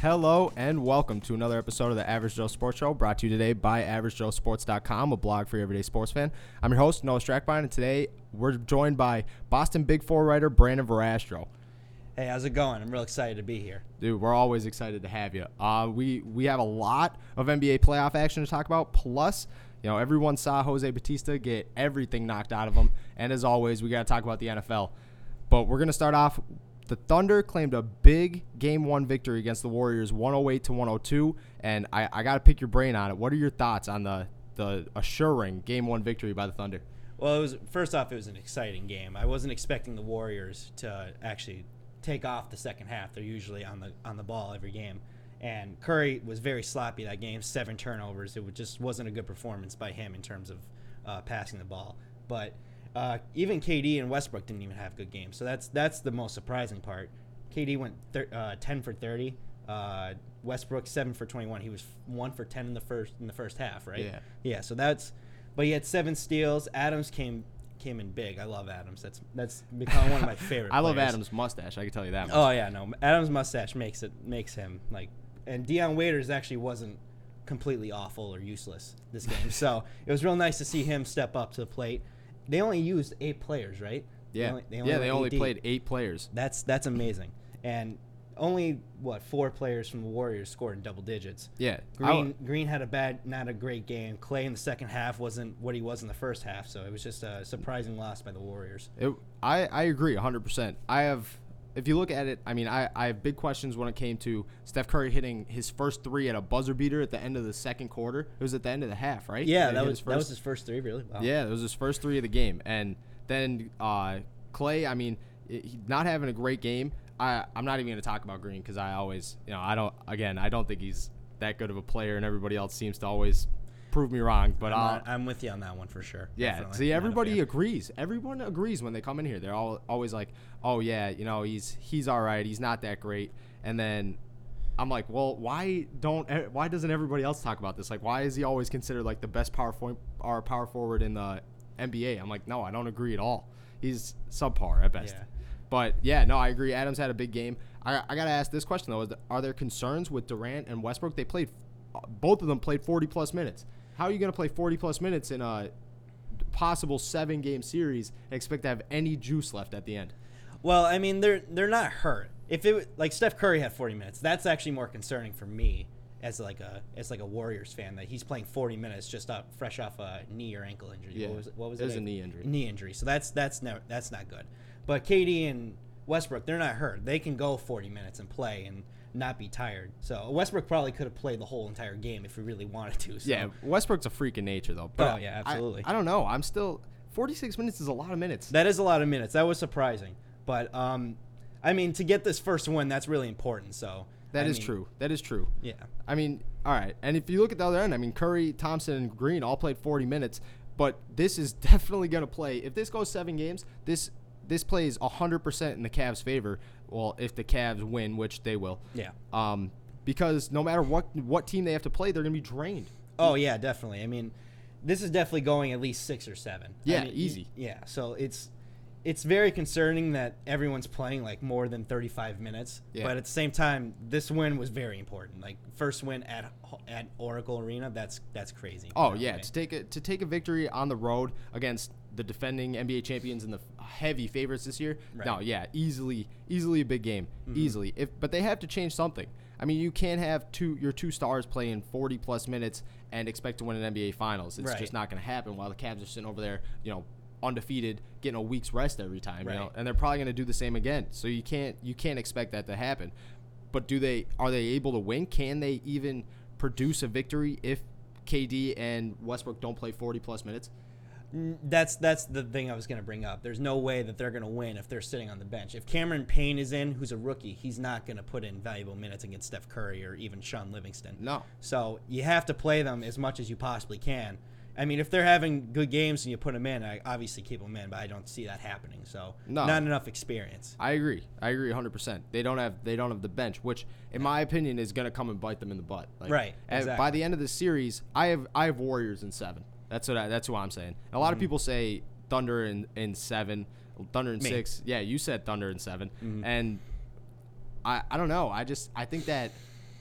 Hello and welcome to another episode of the Average Joe Sports Show, brought to you today by AverageJoeSports.com, a blog for your everyday sports fan. I'm your host Noah Strackbein, and today we're joined by Boston Big Four writer Brandan Verrastro. Hey, how's it going? I'm real excited to be here. Dude, we're always excited to have you. Uh, we we have a lot of NBA playoff action to talk about. Plus, you know, everyone saw Jose Bautista get everything knocked out of him, and as always, we got to talk about the NFL. But we're gonna start off. The Thunder claimed a big Game One victory against the Warriors, 108 to 102, and I, I got to pick your brain on it. What are your thoughts on the the assuring Game One victory by the Thunder? Well, it was first off, it was an exciting game. I wasn't expecting the Warriors to actually take off the second half. They're usually on the on the ball every game. And Curry was very sloppy that game, seven turnovers. It just wasn't a good performance by him in terms of uh, passing the ball. But uh, even KD and Westbrook didn't even have good games. So that's that's the most surprising part. KD went thir- uh, 10 for 30. Uh, Westbrook 7 for 21. He was 1 for 10 in the first in the first half, right? Yeah. Yeah, so that's but he had seven steals. Adams came came in big. I love Adams. That's that's become one of my favorite. I love. Adam's mustache. I can tell you that. Much. Oh yeah, no. Adams' mustache makes it makes him like, and Dion Waiters actually wasn't completely awful or useless this game. so it was real nice to see him step up to the plate. They only used eight players, right? yeah, They only, they yeah. They only deep. played eight players. That's that's amazing, and only what four players from the Warriors scored in double digits. Yeah, Green Green had a bad, not a great game. Klay in the second half wasn't what he was in the first half, so it was just a surprising loss by the Warriors. It, I, I agree 100%. I have, if you look at it, I mean, I, I have big questions when it came to Steph Curry hitting his first three at a buzzer beater at the end of the second quarter. It was at the end of the half, right? Yeah, that was his that was first- his first three, really. Wow. Yeah, it was his first three of the game. And then uh, Klay, I mean, i- he, not having a great game. I, I'm not even going to talk about Green because I always, you know, I don't, again, I don't think he's that good of a player, and everybody else seems to always prove me wrong. But I'm, not- I'm with you on that one for sure. yeah, Definitely. see, everybody agrees. Everyone agrees when they come in here. They're all always like, "Oh yeah, you know, he's he's all right. He's not that great." And then I'm like, "Well, why don't why doesn't everybody else talk about this? Like, why is he always considered like the best power for, or power forward in the NBA?" I'm like, "No, I don't agree at all. He's subpar at best." Yeah. But yeah, no, I agree. Adams had a big game. I, I gotta ask this question though: Are there concerns with Durant and Westbrook? They played, uh, both of them played 40 plus minutes. How are you gonna play 40 plus minutes in a possible seven game series and expect to have any juice left at the end? Well, I mean, they're they're not hurt. If it like Steph Curry had 40 minutes, that's actually more concerning for me as like a as like a Warriors fan that he's playing 40 minutes just up fresh off a knee or ankle injury. Yeah, What was it? What was it it? was a knee injury. Knee injury. So that's that's no that's not good. But KD and Westbrook, they're not hurt. They can go 40 minutes and play and not be tired. So Westbrook probably could have played the whole entire game if he really wanted to. So. Yeah, Westbrook's a freak in nature though. But Oh, yeah, I- absolutely. I, don't know. I'm still 46 minutes is a lot of minutes. That is a lot of minutes. That was surprising. But um, I mean, to get this first win, that's really important. So That I is mean, true. That is true. Yeah. I mean, all right. And if you look at the other end, I mean, Curry, Thompson, and Green all played 40 minutes, but this is definitely going to play. If this goes seven games, this this plays 100% in the Cavs' favor. Well, if the Cavs win, which they will. Yeah. Um, because no matter what what team they have to play, they're going to be drained. Oh yeah, definitely. I mean, this is definitely going at least six or seven. I Yeah, mean, easy. Yeah. So it's it's very concerning that everyone's playing like more than 35 minutes. Yeah. But at the same time, this win was very important. Like first win at at Oracle Arena, that's that's crazy. Oh yeah, mean, to take a to take a victory on the road against the defending NBA champions and the heavy favorites this year. Right. No, yeah, easily easily a big game, Mm-hmm. easily. If but they have to change something. I mean, you can't have two your two stars playing 40 plus minutes and expect to win an NBA Finals. It's Right. just not going to happen. While the Cavs are sitting over there, you know, undefeated, getting a week's rest every time. You know, and they're probably going to do the same again. So you can't you can't expect that to happen. But do they are they able to win? Can they even produce a victory if KD and Westbrook don't play 40 plus minutes? That's that's the thing I was going to bring up. There's no way that they're going to win if they're sitting on the bench. If Cameron Payne is in, who's a rookie, he's not going to put in valuable minutes against Steph Curry or even Shaun Livingston. No. So you have to play them as much as you possibly can. I mean, if they're having good games and you put them in, I obviously keep them in, but I don't see that happening. So No. not enough experience. I agree. I agree 100%. They don't have they don't have the bench, which in my opinion is going to come and bite them in the butt. Like, Right, and By the end of the series, I have I have Warriors in 7. That's what I, that's what I'm saying. A lot of mm-hmm. people say Thunder in in 7, Thunder in Me. 6. Yeah, you said Thunder in 7. Mm-hmm. And I I don't know. I just I think that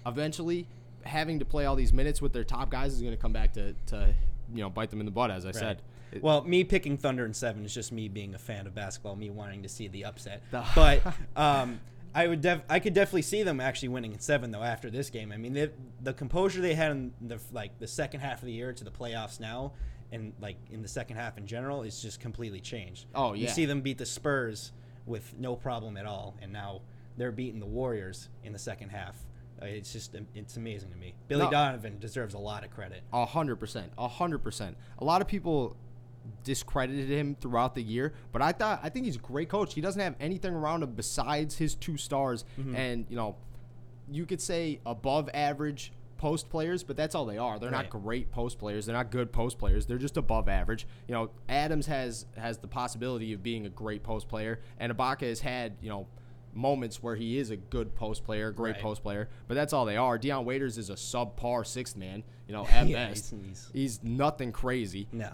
eventually having to play all these minutes with their top guys is going to come back to, to you know bite them in the butt as I said. Well, me picking Thunder and seven is just me being a fan of basketball, me wanting to see the upset. But um, I would def- I could definitely see them actually winning in seven though after this game. I mean, the composure they had in the like the second half of the year to the playoffs now, and like in the second half in general, is just completely changed. Oh, yeah, You see them beat the Spurs with no problem at all, and now they're beating the Warriors in the second half. It's just it's amazing to me. Billy No. Donovan deserves a lot of credit. A hundred percent, a hundred percent. A lot of people discredited him throughout the year, but I thought I think he's a great coach. He doesn't have anything around him besides his two stars, Mm-hmm. and you know, you could say above average post players, but that's all they are. They're Right. not great post players. They're not good post players. They're just above average. You know, Adams has has the possibility of being a great post player, and Ibaka has had you know moments where he is a good post player, great Right. post player, but that's all they are. Dion Waiters is a subpar sixth man. You know, at Yeah, best, he's- he's- nothing crazy. No.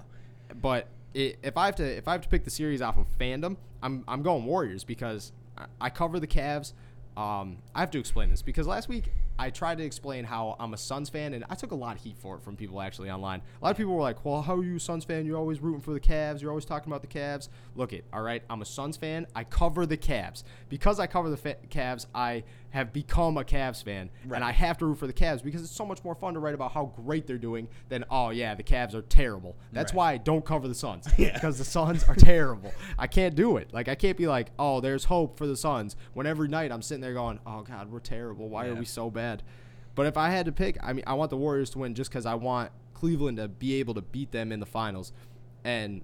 But i if I have to if I have to pick the series off of fandom, I'm I'm going Warriors because I, I cover the Cavs. Um, I have to explain this because last week I tried to explain how I'm a Suns fan and I took a lot of heat for it from people actually online. A lot of people were like, "Well, how are you a Suns fan? You're always rooting for the Cavs. You're always talking about the Cavs." Look it, all right. I'm a Suns fan. I cover the Cavs because I cover the fa- Cavs. I have become a Cavs fan, and I have to root for the Cavs because it's so much more fun to write about how great they're doing than oh yeah, the Cavs are terrible. That's Right. why I don't cover the Suns Yeah. because the Suns are terrible. I can't do it. Like I can't be like, oh, there's hope for the Suns. When every night I'm sitting there going, oh God, we're terrible. Why are we so bad? But if I had to pick, I mean, I want the Warriors to win just because I want Cleveland to be able to beat them in the finals. And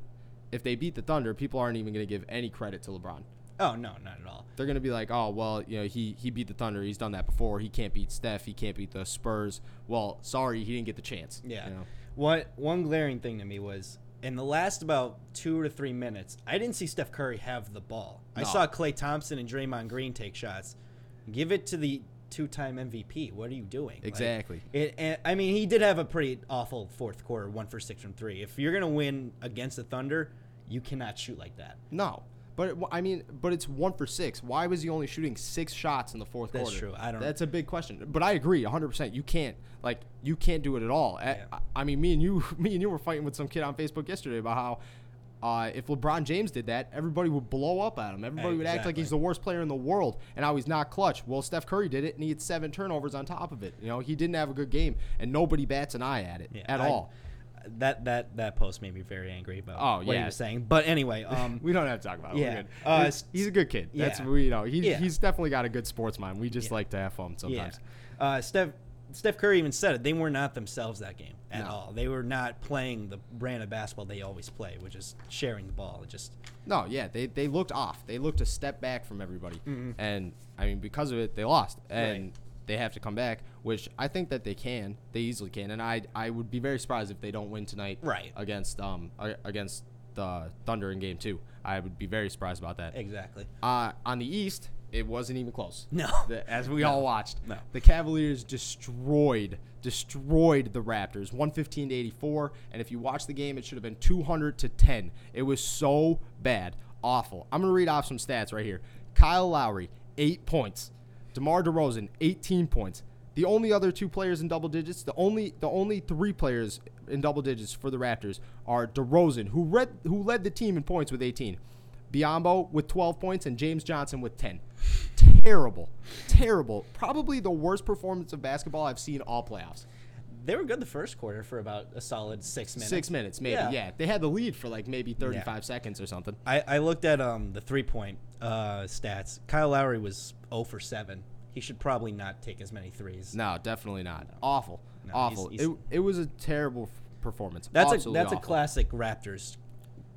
if they beat the Thunder, people aren't even going to give any credit to LeBron. Oh no, not at all. They're going to be like, oh, well, you know, he, he beat the Thunder. He's done that before. He can't beat Steph. He can't beat the Spurs. Well, sorry, he didn't get the chance. Yeah. You know? What one glaring thing to me was in the last about two to three minutes, I didn't see Steph Curry have the ball. I saw Klay Thompson and Draymond Green take shots. Give it to the two-time MVP. What are you doing? Like, Exactly. it, and, I mean, he did have a pretty awful fourth quarter, one for six from three. If you're gonna win against the Thunder, you cannot shoot like that. No. But it, I mean, but it's one for six. Why was he only shooting six shots in the fourth That's quarter? That's true. I don't- That's a big question. But I agree, 100. percent You can't like you can't do it at all. Yeah. I, I mean, me and you, me and you were fighting with some kid on Facebook yesterday about how. Uh, if LeBron James did that, everybody would blow up at him. Everybody would act like he's the worst player in the world, and how he's not clutch. Well, Steph Curry did it, and he had seven turnovers on top of it. You know, he didn't have a good game, and nobody bats an eye at it Yeah, at I- all. That that that post made me very angry about Oh, what he yeah. was saying. But anyway, um, We don't have to talk about it. Yeah. We're good. Uh, he's, he's a good kid. That's yeah. we you know he, Yeah. he's definitely got a good sports mind. We just like to have fun sometimes. Yeah. Uh, Steph Steph Curry even said it. They were not themselves that game at No. all. They were not playing the brand of basketball they always play, which is sharing the ball. It just No, yeah, they they looked off. They looked a step back from everybody, and I mean because of it, they lost, and Right. they have to come back, which I think that they can. They easily can, and I I would be very surprised if they don't win tonight. Right. against um against the Thunder in Game Two. I would be very surprised about that. exactly. Uh, on the East, it wasn't even close. No. The- As we all watched, No. the Cavaliers destroyed destroyed the Raptors, 115 to 84. And if you watch the game, it should have been 200 to 10. It was so bad, awful. I'm gonna read off some stats right here. Kyle Lowry, eight points. DeMar DeRozan, 18 points. The only other two players in double digits, the only the only three players in double digits for the Raptors are DeRozan, who read who led the team in points with 18. Biyombo with 12 points and James Johnson with 10. Terrible. Terrible. Probably the worst performance of basketball I've seen all playoffs. They were good the first quarter for about a solid six minutes. Six minutes, maybe. Yeah. They had the lead for like maybe 35 Yeah. seconds or something. I, I looked at um the three point uh, stats. Kyle Lowry was 0 for 7. He should probably not take as many threes. No, definitely not. Awful. No, Awful. he's- he's- it, it was a terrible performance. That's a that's a classic Raptors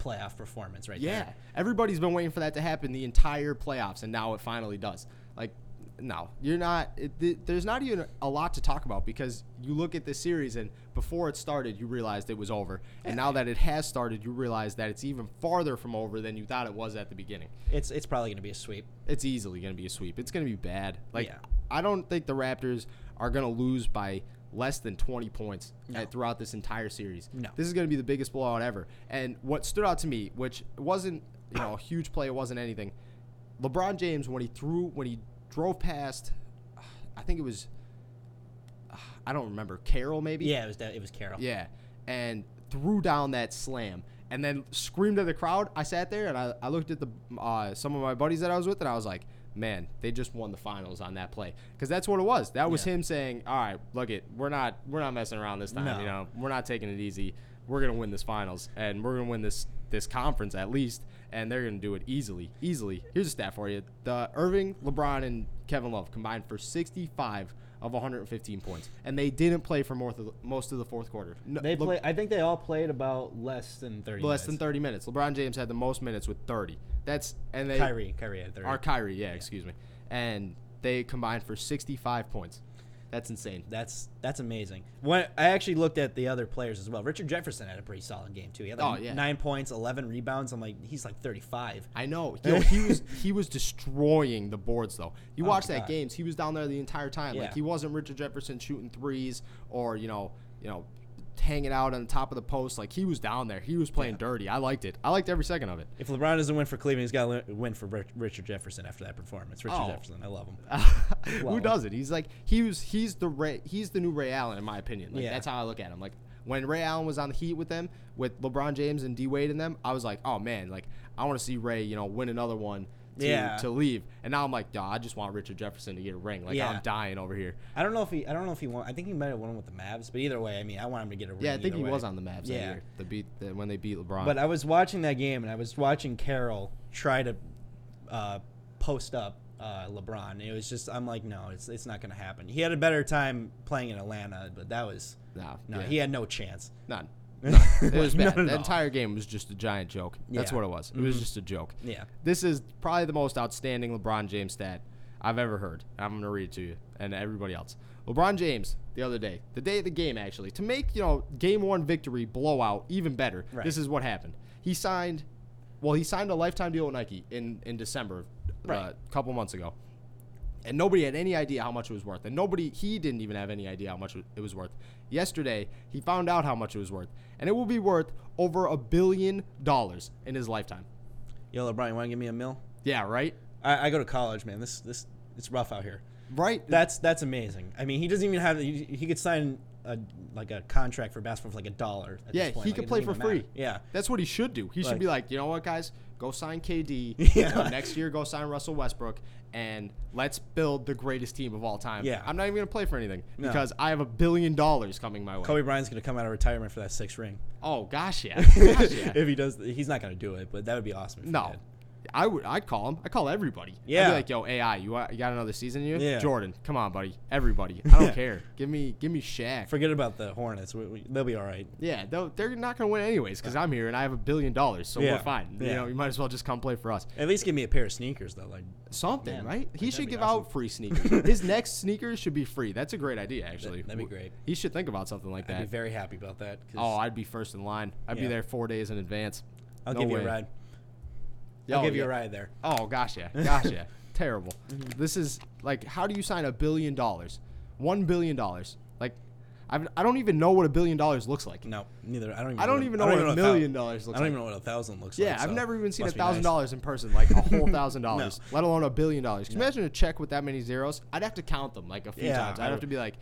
playoff performance right Yeah. there. Everybody's been waiting for that to happen the entire playoffs, and now it finally does. Like, no, you're not. It, th- there's not even a lot to talk about because you look at this series, and before it started, you realized it was over. And now that it has started, you realize that it's even farther from over than you thought it was at the beginning. It's it's probably going to be a sweep. It's easily going to be a sweep. It's going to be bad. Like, Yeah. I don't think the Raptors are going to lose by less than 20 points No. at, throughout this entire series. No. This is going to be the biggest blowout ever. And what stood out to me, which wasn't, you know, a huge play, it wasn't anything. LeBron James when he threw when he drove past I think it was I don't remember Carroll maybe. Yeah, it was that. It was Carroll. Yeah, and threw down that slam and then screamed at the crowd. I sat there and I, I looked at the uh, some of my buddies that I was with and I was like, man, they just won the finals on that play because that's what it was. That was Yeah. him saying, all right, look it, we're not we're not messing around this time. No. You know, we're not taking it easy. We're gonna win this finals and we're gonna win this this conference at least, and they're gonna do it easily, easily. Here's a stat for you: the Irving, LeBron, and Kevin Love combined for 65 of 115 points, and they didn't play for most of the, most of the fourth quarter. No, They Le- play. I think they all played about less than thirty. less than minutes. 30 minutes. LeBron James had the most minutes with 30. That's and they Kyrie, Kyrie had thirty. Or Kyrie, yeah, excuse me. And they combined for 65 points. That's insane. That's that's amazing. When I actually looked at the other players as well. Richard Jefferson had a pretty solid game too. He had like Oh, yeah. nine points, eleven rebounds. I'm like, he's like 35. I know. Yo, he was he was destroying the boards though. You Oh, watch that games, he was down there the entire time. Like he wasn't Richard Jefferson shooting threes or, you know, you know, hanging out on the top of the post. Like he was down there. He was playing Yeah. dirty. I liked it. I liked every second of it. If LeBron doesn't win for Cleveland, he's got to win for Richard Jefferson after that performance. Richard Oh. Jefferson, I love him. Who does it? He's like he was. He's the Ray. He's the new Ray Allen, in my opinion. Like Yeah. that's how I look at him. Like when Ray Allen was on the Heat with them, with LeBron James and D Wade in them, I was like, oh man, like I want to see Ray, you know, win another one. To, Yeah. to leave, and now I'm like, nah, I just want Richard Jefferson to get a ring. Like Yeah. I'm dying over here. I don't know if he. I don't know if he won. I think he might have won with the Mavs, but either way, I mean, I want him to get a ring. Yeah, I think he way. was on the Mavs that Yeah. year. The beat the, when they beat LeBron. But I was watching that game and I was watching Carroll try to uh, post up uh, LeBron. It was just I'm like, no, it's it's not going to happen. He had a better time playing in Atlanta, but that was nah, no, yeah, he had no chance. none. It was bad. The entire game was just a giant joke. That's Yeah. what it was. It was Mhm. just a joke. Yeah, This is probably the most outstanding LeBron James stat I've ever heard. I'm going to read it to you and everybody else. LeBron James, the other day, the day of the game, actually, to make, you know, game one victory blowout even better, Right. this is what happened. He signed, well, he signed a lifetime deal with Nike in, in December, uh, Right. a couple months ago. And nobody had any idea how much it was worth. And nobody, he didn't even have any idea how much it was worth. Yesterday, he found out how much it was worth. And it will be worth over a billion dollars in his lifetime. yo, LeBron, you want to give me a mill? Yeah, right? I, I go to college, man. This this it's rough out here. Right? That's that's amazing. I mean, he doesn't even have. He, he could sign a like a contract for basketball for like a dollar. Yeah, this point. he Like, could play for free. matter. Yeah. That's what he should do. He should be like, you know what, guys, go sign KD. Yeah. Next year, go sign Russell Westbrook, and let's build the greatest team of all time. Yeah. I'm not even gonna play for anything No. because I have a billion dollars coming my way. Kobe Bryant's gonna come out of retirement for that sixth ring. Oh gosh, yeah. Gosh, yeah. if he does, he's not gonna do it, but that would be awesome. If he no. did. I would. I'd call him. I call everybody. I'd Yeah. be like, yo, AI, you, want, you got another season in you? Yeah. Jordan, come on, buddy. Everybody. I don't care. Give me, give me Shaq. Forget about the Hornets. We, we, they'll be all right. Yeah, they'll, they're not gonna win anyways because uh, I'm here and I have a billion dollars, so Yeah. we're fine. You know, you might as well just come play for us. At least give me a pair of sneakers though. Like Something, Man, right? He should give awesome. out free sneakers. His next sneakers should be free. That's a great idea, actually. that'd be great. He should think about something like that. I'd be very happy about that. Oh, I'd be first in line. I'd be there four days in advance. I'll no give you a ride. Oh, I'll give you a ride there. Oh gosh, yeah, gosh, yeah, terrible. Mm-hmm. This is like, how do you sign a billion dollars? One billion dollars. Like, I've, I don't even know what a billion dollars looks like. No, neither. I don't even. I don't what- even know what don't a even know million dollars looks like. I don't even know what a thousand looks Yeah, like. Yeah, I've so never even seen a thousand nice. dollars in person, like a whole thousand dollars, No. let alone a billion dollars. Can you No. imagine a check with that many zeros? I'd have to count them like a few Yeah, times. I I'd have to be like,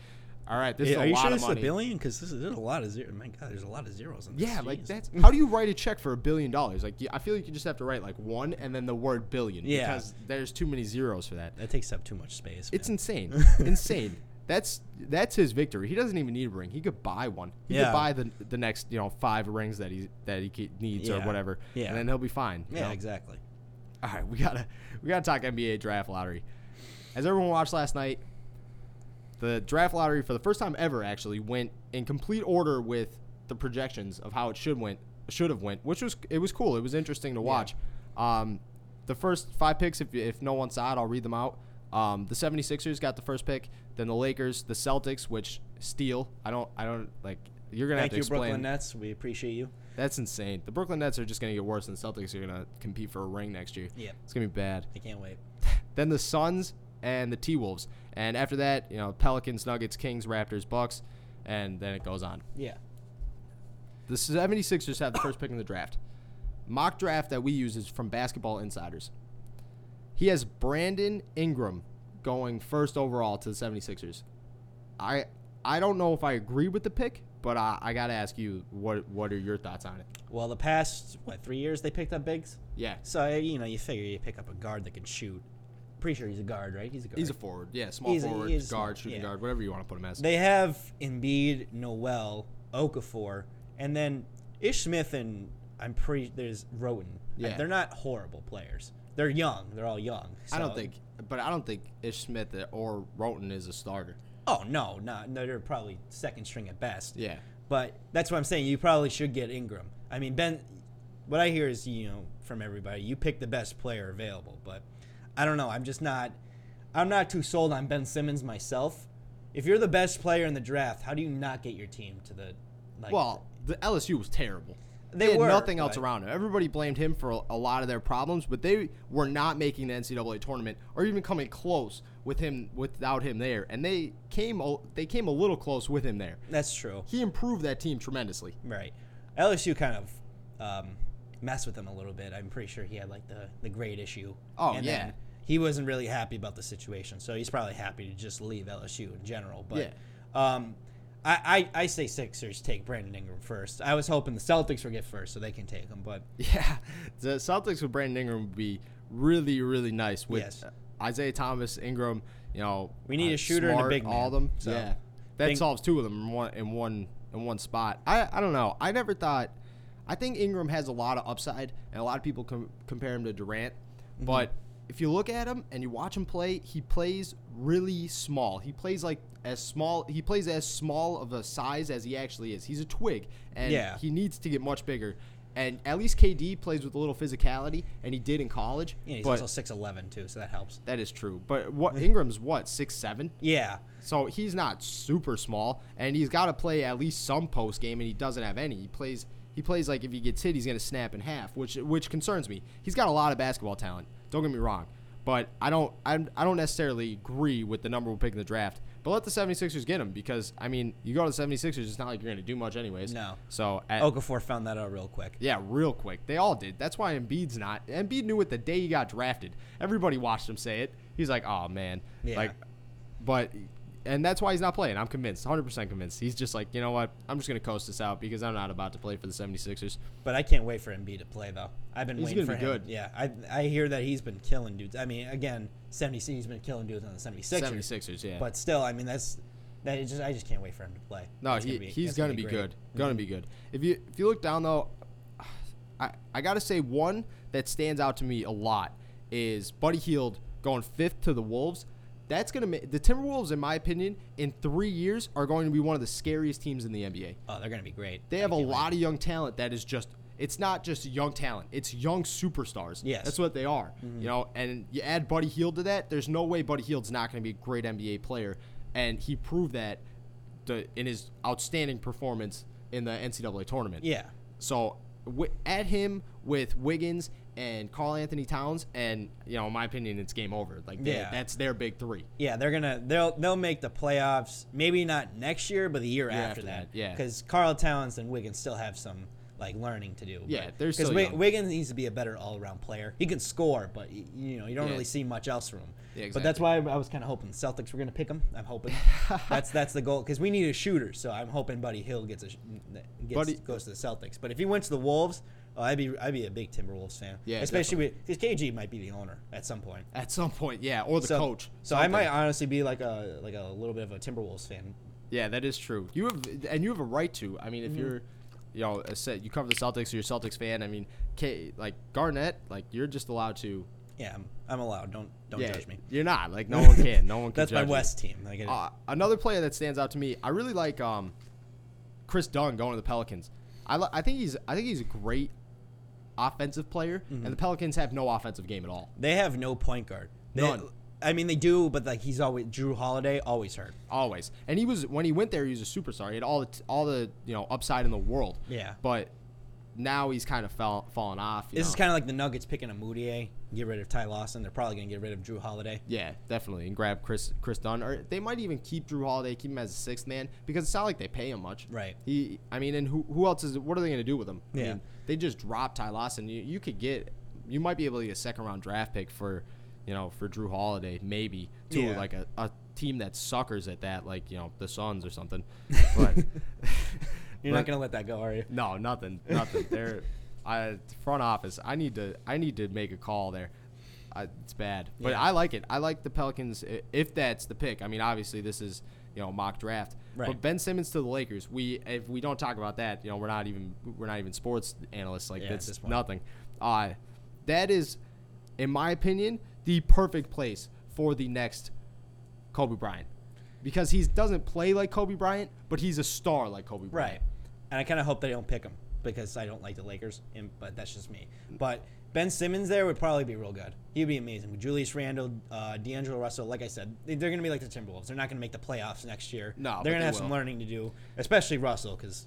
all right, this Yeah, is are a you lot sure of this is a billion? Because this is there's a lot of zeros. My God, there's a lot of zeros in this. Yeah, like Jeez. that's how do you write a check for a billion dollars? Like y- I feel like you just have to write like one and then the word billion Yeah. because there's too many zeros for that. that takes up too much space. It's insane, insane. That's that's his victory. He doesn't even need a ring. He could buy one. He Yeah. could buy the the next you know five rings that he that he ke- needs or whatever, Yeah. and then he'll be fine. you yeah, know? exactly. All right, we gotta we gotta talk NBA draft lottery. As everyone watched last night, the draft lottery for the first time ever actually went in complete order with the projections of how it should went should have went, which was it was cool. It was interesting to watch. Um, the first five picks, if if no one saw it, I'll read them out. Um, the 76ers got the first pick, then the Lakers, the Celtics, which steal. I don't I don't like. You're gonna Thank have you, to explain. Thank you brooklyn Nets. We appreciate you. That's insane. The Brooklyn Nets are just gonna get worse, and the Celtics are gonna compete for a ring next year. Yeah, It's gonna be bad. I can't wait. Then the Suns and the T Wolves, and after that, you know, Pelicans, Nuggets, Kings, Raptors, Bucks, and then it goes on. Yeah. The 76ers have the first pick in the draft. Mock draft that we use is from Basketball Insiders. He has Brandon Ingram going first overall to the 76ers. I I don't know if I agree with the pick, but I, I got to ask you what what are your thoughts on it? Well, the past what three years they picked up bigs. Yeah, So you know, you figure you pick up a guard that can shoot. Pretty sure he's a guard, right? He's a guard. he's a forward. Yeah, small He's a- forward, he's guard, small, shooting yeah. guard, whatever you want to put him as. They have Embiid, Noel, Okafor, and then Ish Smith and I'm pretty there's Roten. Yeah. they're not horrible players. They're young. They're all young. I don't think, but I don't think Ish Smith or Roten is a starter. Oh no, no, no. They're probably second string at best. Yeah, But that's what I'm saying. You probably should get Ingram. I mean, Ben. What I hear is you know from everybody, you pick the best player available. But I don't know. I'm just not. I'm not too sold on Ben Simmons myself. If you're the best player in the draft, how do you not get your team to the? Like, well, the LSU was terrible. They They, had were, nothing else but- around him. Everybody blamed him for a, lot of their problems, but they were not making the NCAA tournament or even coming close with him without him there. And they came a- they came a little close with him there. that's true. He improved that team tremendously. Right. LSU kind of um, messed with him a little bit. I'm pretty sure he had like the the grade issue. Oh, and yeah. then He wasn't really happy about the situation, so he's probably happy to just leave LSU in general. But um, I, I I say Sixers take Brandon Ingram first. I was hoping the Celtics would get first so they can take him, but Yeah, the Celtics with Brandon Ingram would be really really nice with Yes. Isaiah Thomas, Ingram. You know, We need uh, a shooter and a Smart, big All of them. so yeah, that think- solves two of them in one in one in one spot. I I don't know. I never thought. I think Ingram has a lot of upside, and a lot of people com- compare him to Durant. Mm-hmm. But if you look at him and you watch him play, he plays really small. He plays like as small. He plays as small of a size as he actually is. He's a twig, and Yeah. he needs to get much bigger. And at least KD plays with a little physicality, and he did in college. yeah, he's but also six eleven too, so that helps. that is true. But what Ingram's what six seven? Yeah, So he's not super small, and he's got to play at least some post game, and he doesn't have any. He plays he plays like if he gets hit, he's gonna snap in half, which which concerns me. He's got a lot of basketball talent. Don't get me wrong, but I don't I, I don't necessarily agree with the number one pick in the draft. But let the 76ers get him because I mean you go to the 76ers, it's not like you're gonna do much anyways. No. So at, Okafor found that out real quick. yeah, real quick. They all did. That's why Embiid's not. Embiid knew it the day he got drafted. Everybody watched him say it. He's like, "Oh man." Yeah. Like but and that's why he's not playing. I'm convinced. 100% convinced. He's just like, "You know what? I'm just going to coast this out because I'm not about to play for the 76ers." But I can't wait for Embiid to play though. I've been He's waiting gonna for be him. good. Yeah, I I hear that he's been killing dudes. I mean, again, 76 he's been killing dudes on the 76ers. 76ers, yeah. But still, I mean, that's that just I just can't wait for him to play. no, he, gonna be- he's going to be great. good. Going to be good. If you if you look down though, I I got to say one that stands out to me a lot is Buddy Hield going 5th to the Wolves. That's going to make the Timberwolves in my opinion in 3 years are going to be one of the scariest teams in the NBA. Oh, they're gonna be great. They have a lot of young talent that is just it's not just young talent. It's young superstars. Yes. Mm-hmm. That's what they are. You know, and you add Buddy Hield to that, there's no way Buddy Hield's not going to be a great NBA player. And he proved that the, in his outstanding performance in the NCAA tournament. Yeah. So wi- add him with Wiggins and Karl-Anthony Towns, and you know, in my opinion, it's game over. Like, they, Yeah. that's their big three. Yeah, they're gonna they'll they'll make the playoffs. Maybe not next year, but the year after, after that. that, yeah. Because Karl Towns and Wiggins still have some like learning to do. Yeah, but- they're 'cause still Wi- young. Wiggins needs to be a better all around player. He can score, but y- you know you don't Yeah. really see much else from him. Yeah, But that's why I was kind of hoping the Celtics were gonna pick him. I'm hoping that's that's the goal because we need a shooter. So I'm hoping Buddy Hill gets a gets, Buddy- goes to the Celtics. But if he went to the Wolves, oh, I'd be I'd be a big Timberwolves fan. Yeah, especially because KG might be the owner at some point. At some point, yeah, or the so, coach. So I might honestly be like a like a little bit of a Timberwolves fan. Yeah, that is true. You have and you have a right to. I mean, if you're, you know, a set, you cover the Celtics, or you're a Celtics fan. I mean, K, like Garnett, like you're just allowed to. Yeah, I'm, I'm allowed. Don't don't yeah, judge me. You're not like no one can. No one can. That's my. West team. Uh, another player that stands out to me, I really like um, Kris Dunn going to the Pelicans. I li- I think he's I think he's a great offensive player, Mm-hmm. and the Pelicans have no offensive game at all. they have no point guard. They, None. I mean, they do, but like he's always Jrue Holiday always hurt. Always, and he was when he went there, he was a superstar. He had all the all the you know upside in the world. Yeah. but now he's kind of fell, fallen off. you This is kind of like the Nuggets picking a Mudiay, get rid of Ty Lawson. They're probably gonna get rid of Jrue Holiday. Yeah, definitely, and grab Kris Kris Dunn, or they might even keep Jrue Holiday, keep him as a sixth man because it's not like they pay him much. Right. He, I mean, and who who else is? What are they going to do with him? I Yeah. mean, they just dropped Ty Lawson. You, you could get, you might be able to get a second round draft pick for, you know, for Jrue Holiday, maybe to Yeah. like a, a team that suckers at that, like you know, the Suns or something. But You're but- not gonna let that go, are you? no, nothing, nothing. They're I front office. I need to I need to make a call there. I, it's bad, but Yeah. I like it. I like the Pelicans if that's the pick. I mean, obviously this is you know mock draft, Right. but Ben Simmons to the Lakers. We if we don't talk about that, you know, we're not even we're not even sports analysts. Like Yeah, that's this nothing. Uh, that is, in my opinion, the perfect place for the next Kobe Bryant, because he doesn't play like Kobe Bryant, but he's a star like Kobe Bryant. Right. And I kind of hope they don't pick him because I don't like the Lakers, and, but that's just me. But Ben Simmons there would probably be real good. He'd be amazing. Julius Randle, uh, D'Angelo Russell, like I said, they- they're going to be like the Timberwolves. They're not going to make the playoffs next year. No, they're going they to have some learning to do, especially Russell because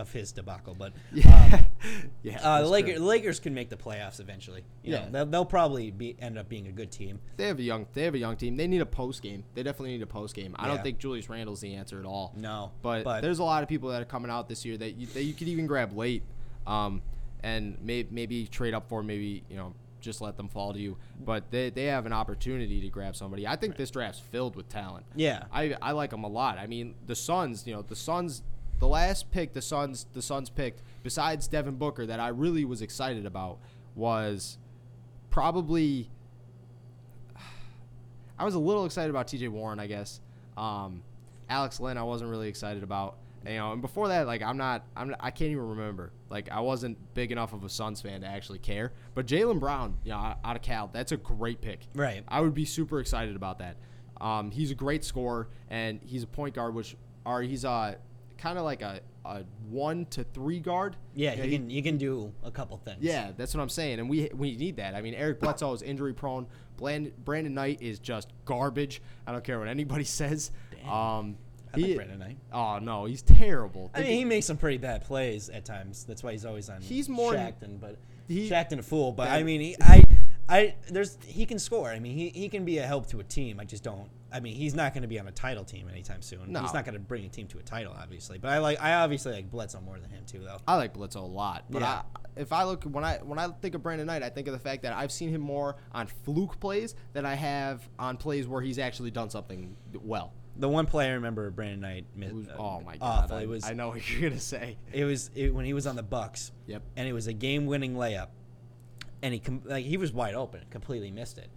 of his debacle. But Yeah. yeah. uh, the Lakers. Lakers can make the playoffs eventually. You Yeah. know, they'll, they'll probably be end up being a good team. They have a young. They have a young team. They need a post game. They definitely need a post game. I Yeah. don't think Julius Randle's the answer at all. No, But, but there's a lot of people that are coming out this year that you, that you could even grab late, um, and may, maybe trade up for. Maybe you know just let them fall to you. But they, they have an opportunity to grab somebody. I think this draft's filled with talent. yeah, I, I like them a lot. I mean, the Suns, you know, the Suns, the last pick the Suns the Suns picked besides Devin Booker that I really was excited about was probably I was a little excited about TJ Warren, I guess. Um, Alex Len, I wasn't really excited about. You know, and before that, like I'm not, I'm, not, I can't even remember. Like I wasn't big enough of a Suns fan to actually care. But Jaylen Brown, you know, out of Cal, that's a great pick. right. I would be super excited about that. Um, he's a great scorer, and he's a point guard, which are he's uh kind of like a, a one to three guard. Yeah, You know, you can you can do a couple things. yeah, that's what I'm saying, and we we need that. I mean, Eric Bledsoe is injury prone. Bland, Brandon Knight is just garbage. I don't care what anybody says. Um, I like Brandon Knight. Oh no, he's terrible. I mean, he makes some pretty bad plays at times. That's why he's always on. He's more- Shaqtin', but he- Shaqtin' a fool. But I mean, he, I, I, there's he can score. I mean, he, he can be a help to a team. I just don't. I mean, he's not going to be on a title team anytime soon. No. He's not going to bring a team to a title, obviously. But I like, I obviously like Bledsoe more than him too, though. I like Bledsoe a lot, but Yeah. I, if I look when I when I think of Brandon Knight, I think of the fact that I've seen him more on fluke plays than I have on plays where he's actually done something well. The one play I remember Brandon Knight missed. Was, uh, oh my god! I, it was. I know what you're gonna say. It was it, when he was on the Bucks. Yep. and it was a game-winning layup, and he com- like he was wide open, completely missed it.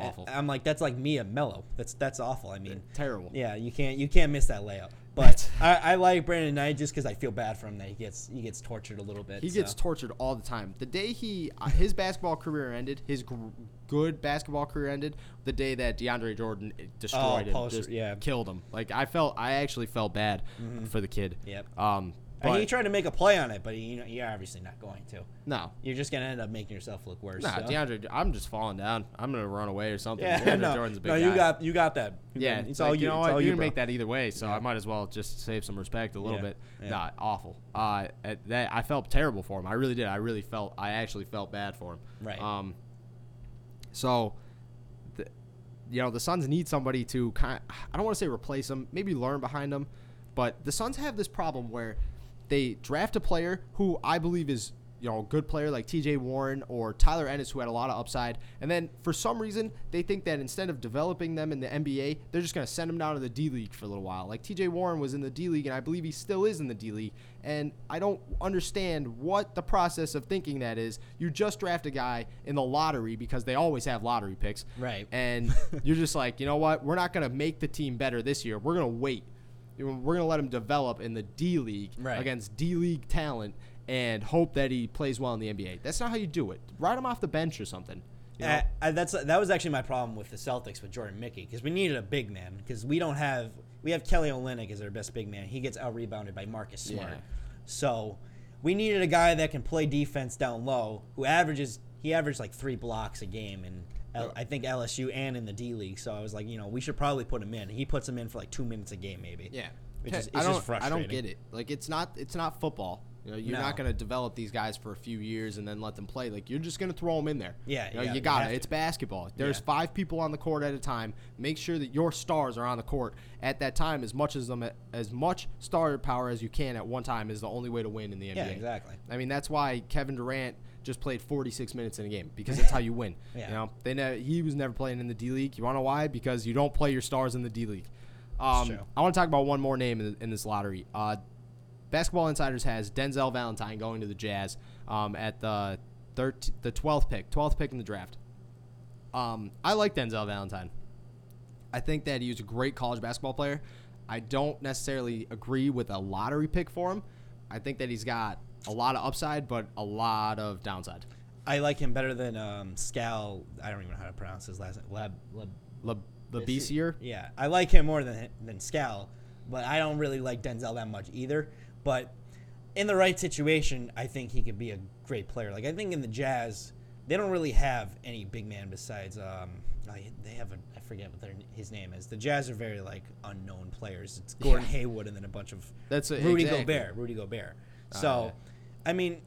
I- Awful. I'm like, that's like me at Mello. That's that's awful. I mean, Terrible. yeah, you can't you can't miss that layup. But I, I like Brandon Knight just because I feel bad for him that he gets he gets tortured a little bit. He gets tortured all the time. The day he uh, his basketball career ended, his gr- good basketball career ended, the day that DeAndre Jordan uh, destroyed him, Oh, just yeah. Mm-hmm. killed him. Like I felt, I actually felt bad for the kid. Yep. Um, And but he tried to make a play on it, but he, you know, you're obviously not going to. no, You're just gonna end up making yourself look worse. Nah, so. DeAndre, I'm just falling down. I'm gonna run away or something. Yeah, DeAndre no, Jordan's a big no, you guy. got you got that. Yeah, it's it's all you. you know what? You're gonna make that either way, so Yeah. I might as well just save some respect a little Yeah, bit. yeah. Nah, awful. Uh, at that I felt terrible for him. I really did. I really felt. I actually felt bad for him. Right. Um. So, the, you know, the Suns need somebody to kind. I don't want to say replace him. Maybe learn behind him, but the Suns have this problem where they draft a player who I believe is you know a good player like T.J. Warren or Tyler Ennis who had a lot of upside, and then for some reason they think that instead of developing them in the NBA, they're just going to send them down to the D League for a little while. Like T.J. Warren was in the D League, and I believe he still is in the D League, and I don't understand what the process of thinking that is. You just draft a guy in the lottery because they always have lottery picks, Right. And you're just like, you know what? We're not going to make the team better this year. We're going to wait. We're going to let him develop in the D League Right. against D League talent and hope that he plays well in the NBA. That's not how you do it. Ride him off the bench or something. You know? Uh, uh, that's that was actually my problem with the Celtics with Jordan Mickey because we needed a big man because we don't have we have Kelly Olynyk as our best big man. He gets out rebounded by Marcus Smart, Yeah. so we needed a guy that can play defense down low who averages he averaged like three blocks a game and. L- I think LSU and in the D League, so I was like, you know, we should probably put him in. He puts him in for like two minutes a game, maybe. Yeah. which is it's I don't, just frustrating. I don't get it. Like it's not it's not football. You know, you're No. not going to develop these guys for a few years and then let them play. Like you're just going to throw them in there. Yeah, you, know, yeah, you got it. It's basketball. There's Yeah. five people on the court at a time. Make sure that your stars are on the court at that time as much as them as much star power as you can at one time is the only way to win in the NBA. Yeah, exactly. I mean, that's why Kevin Durant just played 46 minutes in a game because that's how you win. Yeah. You know, they ne- he was never playing in the D League. You want to know why? Because you don't play your stars in the D League. Um. I want to talk about one more name in, in this lottery. Uh, Basketball Insiders has Denzel Valentine going to the Jazz um, at the 13, the 12th pick, 12th pick in the draft. Um, I like Denzel Valentine. I think that he was a great college basketball player. I don't necessarily agree with a lottery pick for him. I think that he's got a lot of upside, but a lot of downside. I like him better than um, Skal. I don't even know how to pronounce his last name. Lab, Lab, Le, Lebesier? Yeah, I like him more than than Skal, but I don't really like Denzel that much either. But in the right situation, I think he could be a great player. Like I think in the Jazz, they don't really have any big man besides. Um, I- they have a I forget what their, his name is. The Jazz are very like unknown players. It's Gordon Yeah. Hayward and then a bunch of That's a, Rudy exactly. Gobert. Rudy Gobert. Oh, So, yeah. I mean,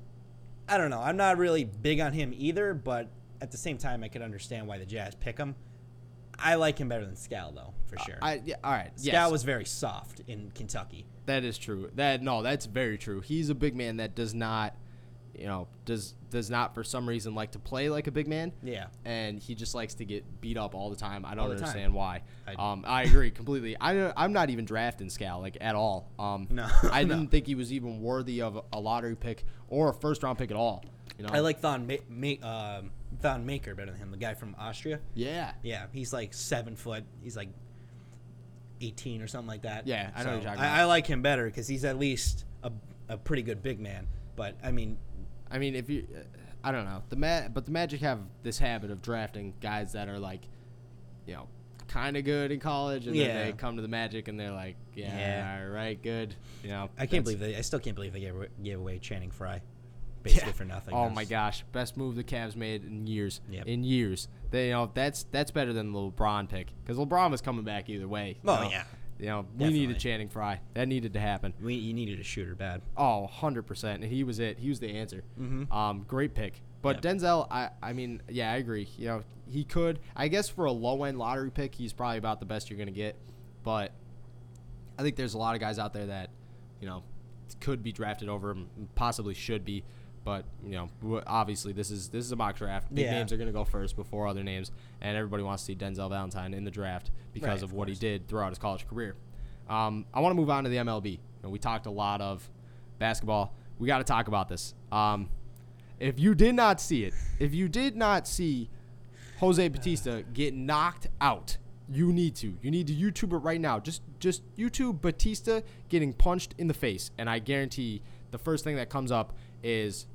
I don't know. I'm not really big on him either, but at the same time, I could understand why the Jazz pick him. I like him better than Skal, though, for uh, sure. I, yeah, all right. Skal yes. was very soft in Kentucky. That is true. That no, that's very true. He's a big man that does not, you know, does does not for some reason like to play like a big man. Yeah. And he just likes to get beat up all the time. I don't the time. understand why. I- um, I agree completely. I I'm not even drafting Skal like at all. Um, No, I no. didn't think he was even worthy of a lottery pick or a first round pick at all. You know. I like Thon, Ma- Ma- um, Thon Maker better than him, the guy from Austria. Yeah. Yeah, he's like seven foot. He's like 18 or something like that. Yeah, I know talking I. I like him better because he's at least a, a pretty good big man. But, I mean, I mean, if you, uh, I don't know the Ma- but the Magic have this habit of drafting guys that are like, you know, kind of good in college, and Yeah. then they come to the Magic and they're like, yeah, Yeah. all right, good. You know, I can't believe they. I still can't believe they gave, away- gave away Channing Frye, basically Yeah. for nothing. Oh That's- my gosh, best move the Cavs made in years. Yep. In years, they you know that's that's better than the LeBron pick because LeBron was coming back either way. Oh know? yeah, You know, we needed Channing Frye. That needed to happen. we you needed a shooter bad. Oh, 100%. And he was it. He was the answer. Mhm. Um, great pick. But Yep. Denzel, I, I mean, yeah, I agree. You know, he could. I guess for a low end lottery pick, he's probably about the best you're going to get. But I think there's a lot of guys out there that, you know, could be drafted over him, possibly should be. But you know, obviously this is this is a mock draft. Big Yeah. names are going to go first before other names, and everybody wants to see Denzel Valentine in the draft because Right, of of what he did throughout his college career. Um, I want to move on to the MLB. You know, we talked a lot of basketball. We got to talk about this. Um, if you did not see it, if you did not see Jose Bautista get knocked out, you need to. You need to YouTube it right now. Just just YouTube Bautista getting punched in the face, and I guarantee the first thing that comes up is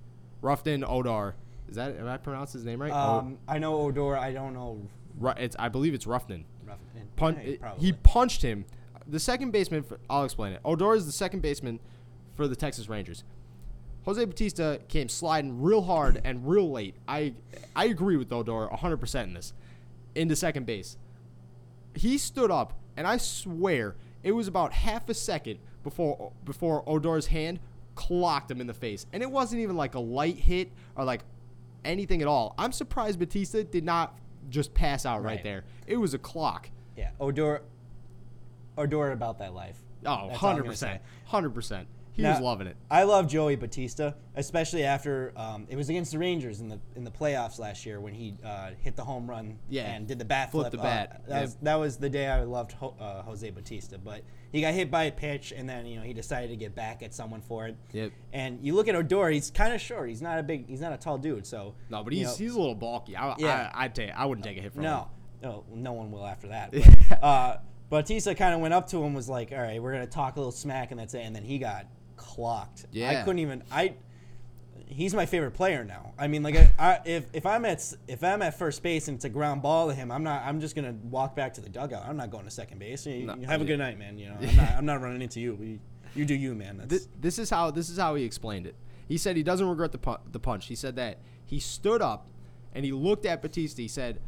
Ruffin Odor. Is that am I pronounced his name right? Um, I know Odor. I don't know. Ru- it's I believe it's Ruffin. Ruff- Pun- Hey, he punched him. The second baseman. For, I'll explain it. Odor is the second baseman for the Texas Rangers. Jose Bautista came sliding real hard and real late. I I agree with Odor 100% in this. Into second base. He stood up and I swear it was about half a second before before Odor's hand clocked him in the face. And it wasn't even like a light hit or like anything at all. I'm surprised Bautista did not just pass out right, Right. there. It was a clock. yeah, Odor. Odor about that life. Oh, That's 100%. 100%. He Now- was loving it. I love Joey Bautista, especially after um, it was against the Rangers in the in the playoffs last year when he uh, hit the home run Yeah. and did the bat flip. the Uh, that, Yep. was, that was the day I loved Ho- uh, Jose Bautista. But he got hit by a pitch, and then you know he decided to get back at someone for it. Yep. And you look at Odor; he's kind of short. He's not a big. He's not a tall dude. So No, but he's know, he's a little bulky. I, Yeah. I, I'd take I wouldn't take a hit from him. no, no, no one will after that. But, uh, Bautista kind of went up to him, was like, "All right, we're gonna talk a little smack, and that's it." And then he got clocked. Yeah. I couldn't even. I. He's my favorite player now. I mean, like, I, I, if if I'm at if I'm at first base and it's a ground ball to him, I'm not. I'm just gonna walk back to the dugout. I'm not going to second base. You- No, you have a good night, man. You know, I'm not, I'm not running into you. You, you do you, man. That's This, this is how this is how he explained it. He said he doesn't regret the pu- the punch. He said that he stood up and he looked at Bautista. He said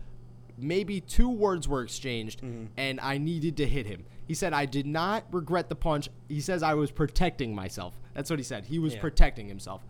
maybe two words were exchanged Mm-hmm. and I needed to hit him. He said I did not regret the punch. He says I was protecting myself. That's what he said. He was Yeah. protecting himself.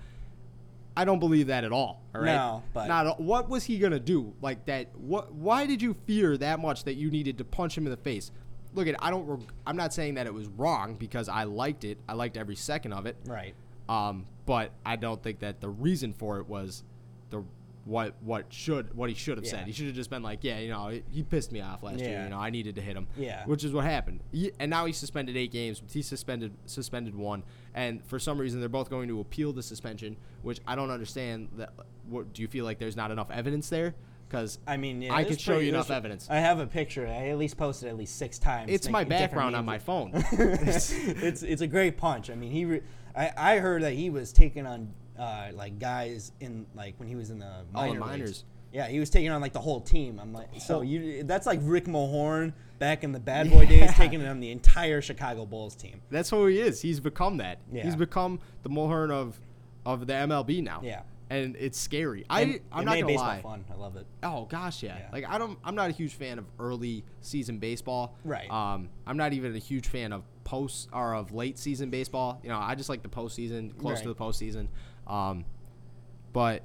I don't believe that at all. All right. No, but- not. What was he gonna do like that? What? Why did you fear that much that you needed to punch him in the face? Look at. I don't. I'm not saying that it was wrong because I liked it. I liked every second of it. right. Um, but I don't think that the reason for it was, the what what should what he should have Yeah. said. He should have just been like, yeah, you know, he pissed me off last year. You know, I needed to hit him. Yeah. Which is what happened. He- and now he's suspended eight games. He suspended suspended one, and for some reason they're both going to appeal the suspension, which I don't understand. That what do you feel like there's not enough evidence there? Because I mean, yeah, I could show pretty- you enough evidence. I have a picture. I at least posted at least six times. It's my background on my phone. it's it's a great punch. I mean, he. Re- I I heard that he was taking on uh, like guys in like when he was in the Oh, the minor leagues. minors. Yeah, he was taking on like the whole team. I'm like, so you that's like Rick Mahorn back in the bad boy days, taking on the entire Chicago Bulls team. That's who he is. He's become that. Yeah. He's become the Mahorn of of the MLB now. Yeah. And it's scary. And I I'm not gonna baseball lie. fun. I love it. Oh gosh, yeah. Yeah. Like I don't I'm not a huge fan of early season baseball. Right. Um I'm not even a huge fan of post or of late season baseball. You know, I just like the postseason, close to the Right. postseason. Um but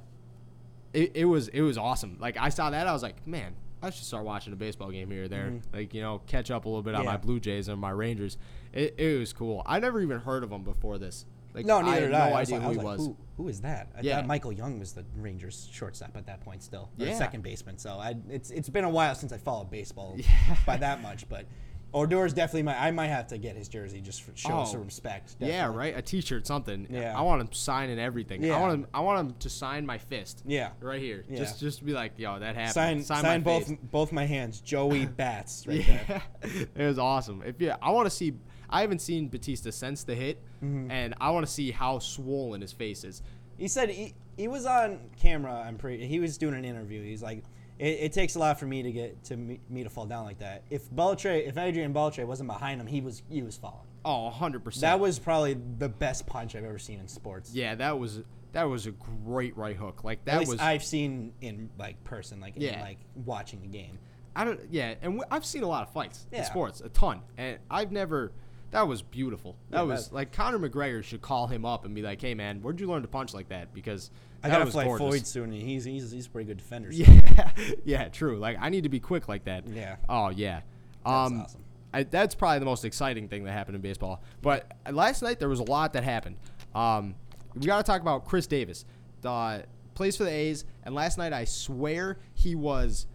it, it was it was awesome. Like I saw that, I was like, man, I should start watching a baseball game here or there. Like you know, catch up a little bit on Mm-hmm. My Blue Jays and my Rangers. It, it was cool. I never even heard of him before this. Like No, I neither had did no I. I idea like, who he was like. Who, who is that? I Yeah. Michael Young was the Rangers shortstop at that point still. Or Yeah. second baseman. So I it's it's been a while since I followed baseball Yeah. by that much, but Odor's definitely my I might have to get his jersey just for show Oh. some respect. Yeah, right. A T-shirt, something. Yeah. I want him signing everything. I Yeah. want him. I want him to sign my fist. Yeah. Right here. Yeah. Just, just be like, yo, that happened. Sign sign, sign, my both both my hands. Joey Bats right there. It was awesome. If you, I want to see. I haven't seen Bautista since the hit, Mm-hmm. and I want to see how swollen his face is. He said he, he was on camera. I'm pretty. He was doing an interview. He's like, it, it takes a lot for me to get to me, me to fall down like that. If Beltre, if Adrian Beltre wasn't behind him, he was he was falling. Oh, 100 percent. That was probably the best punch I've ever seen in sports. Yeah, that was that was a great right hook. Like At that was. I've seen in like person, like in, Yeah. like watching the game. I don't. Yeah, and w- I've seen a lot of fights in sports, a ton, and I've never. That was beautiful. That Yeah, was that- like Conor McGregor should call him up and be like, "Hey, man, where'd you learn to punch like that?" Because I gotta fight gorgeous. Floyd soon, and he's he's he's a pretty good defender. so- Yeah, yeah, true. Like I need to be quick like that. Yeah. Oh yeah. That's um, awesome. I, that's probably the most exciting thing that happened in baseball. But last night there was a lot that happened. Um, we got to talk about Khris Davis, the plays for the A's, and last night I swear he was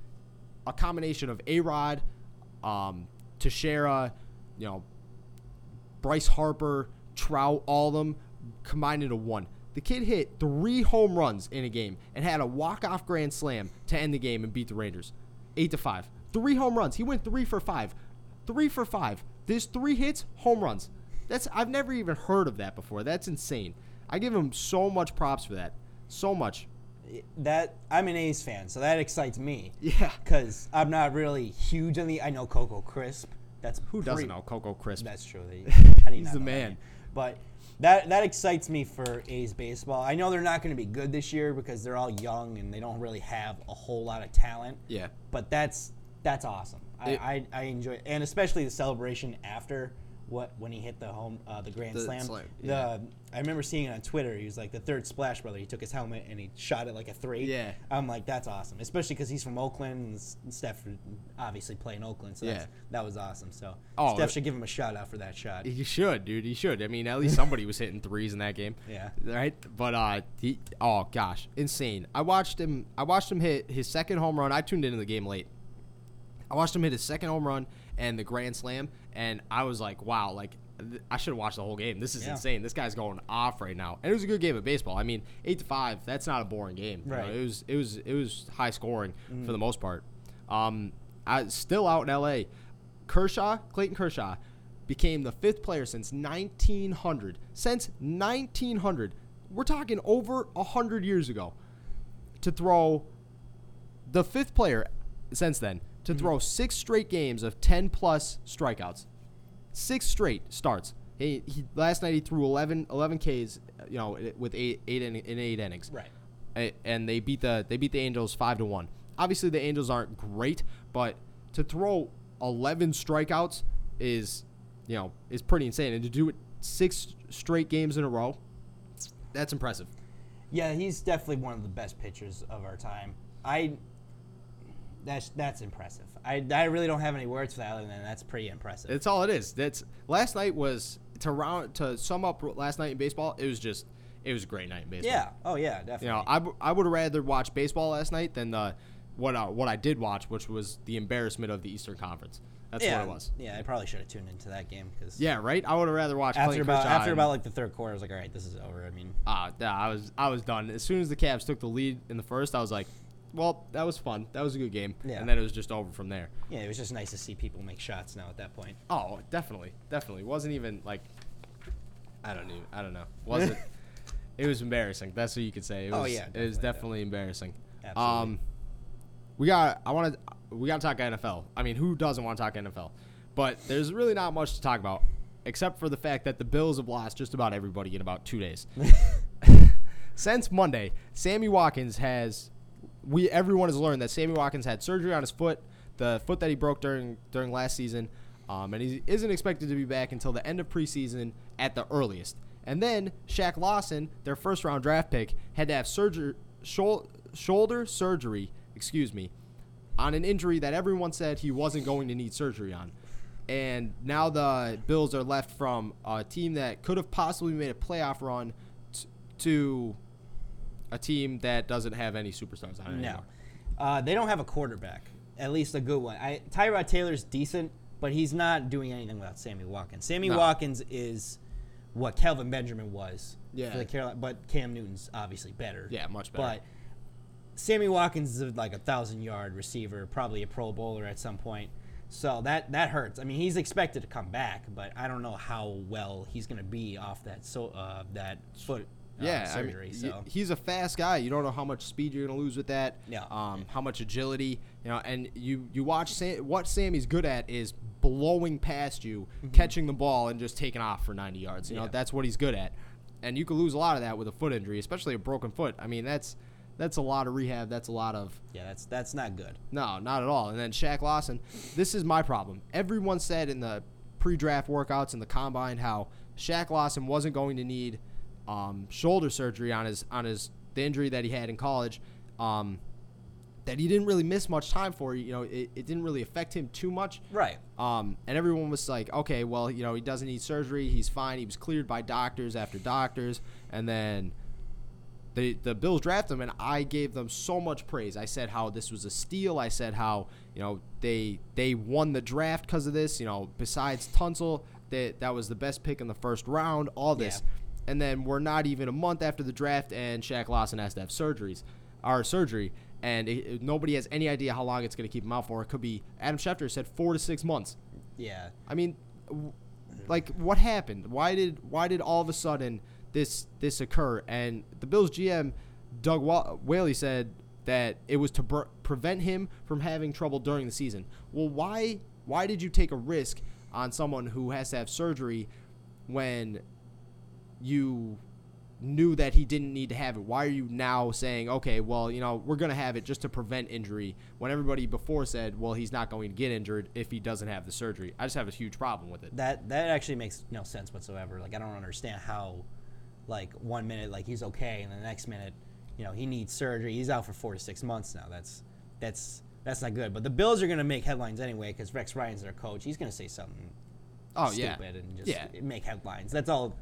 a combination of A Rod, um, Teixeira, you know, Bryce Harper, Trout, all of them combined into one. The kid hit three home runs in a game and had a walk-off grand slam to end the game and beat the Rangers, eight to five. Three home runs. He went three for five. Three for five. There's three hits, home runs. That's I've never even heard of that before. That's insane. I give him so much props for that. So much. That I'm an A's fan, so that excites me. Yeah. Because I'm not really huge on the. I know Coco Crisp. That's Who doesn't know Coco Crisp? That's true. They, how do you He's the know that man. But that that excites me for A's baseball. I know they're not going to be good this year because they're all young and they don't really have a whole lot of talent. Yeah. But that's that's awesome. I, I, I enjoy it. and especially the celebration after what when he hit the home uh, the grand The slam. slam, The. I remember seeing it on Twitter. He was like the third splash brother. He took his helmet and he shot it like a three. Yeah. I'm like that's awesome, especially because he's from Oakland and Steph obviously play in Oakland. So that's, Yeah. that was awesome. So Oh, Steph should give him a shout out for that shot. He should, dude. He should. I mean, at least somebody was hitting threes in that game. Yeah. Right. But uh, he. Oh gosh, insane. I watched him. I watched him hit his second home run. I tuned into the game late. I watched him hit his second home run and the grand slam, and I was like, wow, like I should have watched the whole game. This is Yeah. insane. This guy's going off right now, and it was a good game of baseball. I mean, eight to five. That's not a boring game. you know. It was. It was. It was high scoring for the most part. Um, I still out in L.A. Kershaw, Clayton Kershaw, became the fifth player since 1900. Since 1900, we're talking over hundred years ago, to throw the fifth player since then to hmm. throw six straight games of 10 plus strikeouts. Six straight starts. He, he last night he threw 11, 11 Ks, you know, with eight eight in, in eight innings. Right. And they beat the they beat the Angels five to one. Obviously the Angels aren't great, but to throw 11 strikeouts is, you know, is pretty insane. And to do it six straight games in a row, that's impressive. Yeah, he's definitely one of the best pitchers of our time. I that's that's impressive. I, I really don't have any words for that other than that's pretty impressive. That's all it is. That's last night was to round to sum up last night in baseball. It was just it was a great night in baseball. Yeah. Oh yeah, definitely. You know, I, I would have rather watched baseball last night than the what uh, what I did watch, which was the embarrassment of the Eastern Conference. That's yeah, what it was. Yeah, I probably should have tuned into that game because Yeah, right. I would have rather watched after about Kershaw after about like the third quarter, I was like, all right, this is over. I mean, Ah, yeah, I was I was done. As soon as the Cavs took the lead in the first, I was like, well, that was fun. That was a good game. Yeah. And then it was just over from there. yeah, it was just nice to see people make shots now at that point. Oh, definitely, definitely. Wasn't even like, I don't even, I don't know. Wasn't. it was embarrassing. That's what you could say. It was, Oh, yeah, it was definitely, definitely embarrassing. Absolutely. Um, we got. I want to. We got to talk NFL. I mean, who doesn't want to talk NFL? But there's really not much to talk about, except for the fact that the Bills have lost just about everybody in about two days. Since Monday, Sammy Watkins has. We everyone has learned that Sammy Watkins had surgery on his foot, the foot that he broke during during last season, um, and he isn't expected to be back until the end of preseason at the earliest. And then Shaq Lawson, their first round draft pick, had to have surgery, shou- shoulder surgery, excuse me, on an injury that everyone said he wasn't going to need surgery on. And now the Bills are left from a team that could have possibly made a playoff run t- to a team that doesn't have any superstars on it No, anymore. uh, they don't have a quarterback, at least a good one. I, Tyrod Taylor's decent, but he's not doing anything without Sammy Watkins. Sammy No. Watkins is what Kelvin Benjamin was Yeah. for the Carolina, but Cam Newton's obviously better. Yeah, much better. But Sammy Watkins is like a thousand yard receiver, probably a Pro Bowler at some point. So that that hurts. I mean, he's expected to come back, but I don't know how well he's going to be off that so uh, that foot uh, yeah, I mean, surgery. so he's a fast guy. You don't know how much speed you're gonna lose with that. Yeah. Um, how much agility, you know, and you you watch Sam, what Sammy's good at is blowing past you, catching the ball, and just taking off for 90 yards. You know, Mm-hmm. That's what he's good at. And you could lose a lot of that with a foot injury, especially a broken foot. I mean, that's that's a lot of rehab. That's a lot of yeah, that's that's not good. no, not at all. And then Shaq Lawson, this is my problem. Everyone said in the pre-draft workouts and the combine how Shaq Lawson wasn't going to need um, shoulder surgery on his on his the injury that he had in college. Um, that he didn't really miss much time for. You know, it, it didn't really affect him too much. Right. Um, and everyone was like, okay, well, you know, he doesn't need surgery. He's fine. He was cleared by doctors after doctors. And then the the Bills draft him, and I gave them so much praise. I said how this was a steal. I said how you know they they won the draft because of this. You know, besides Tunsil, that that was the best pick in the first round. All this, and then we're not even a month after the draft, and Shaq Lawson has to have surgeries, our surgery. And it, it- nobody has any idea how long it's going to keep him out for. It could be Adam Schefter said four to six months. Yeah. I mean, w- like what happened? Why did why did all of a sudden this this occur? And the Bills GM Doug Wa- Whaley said that it was to br- prevent him from having trouble during the season. Well, why why did you take a risk on someone who has to have surgery when you knew that he didn't need to have it? Why are you now saying, okay, well, you know, we're going to have it just to prevent injury when everybody before said, well, he's not going to get injured if he doesn't have the surgery? I just have a huge problem with it. That that actually makes no sense whatsoever. Like I don't understand how, like one minute like he's okay, and the next minute, you know, he needs surgery. He's out for four to six months now. That's that's that's not good. But the Bills are gonna make headlines anyway because Rex Ryan's their coach. He's gonna say something Oh, yeah. stupid and just Yeah. make headlines. That's all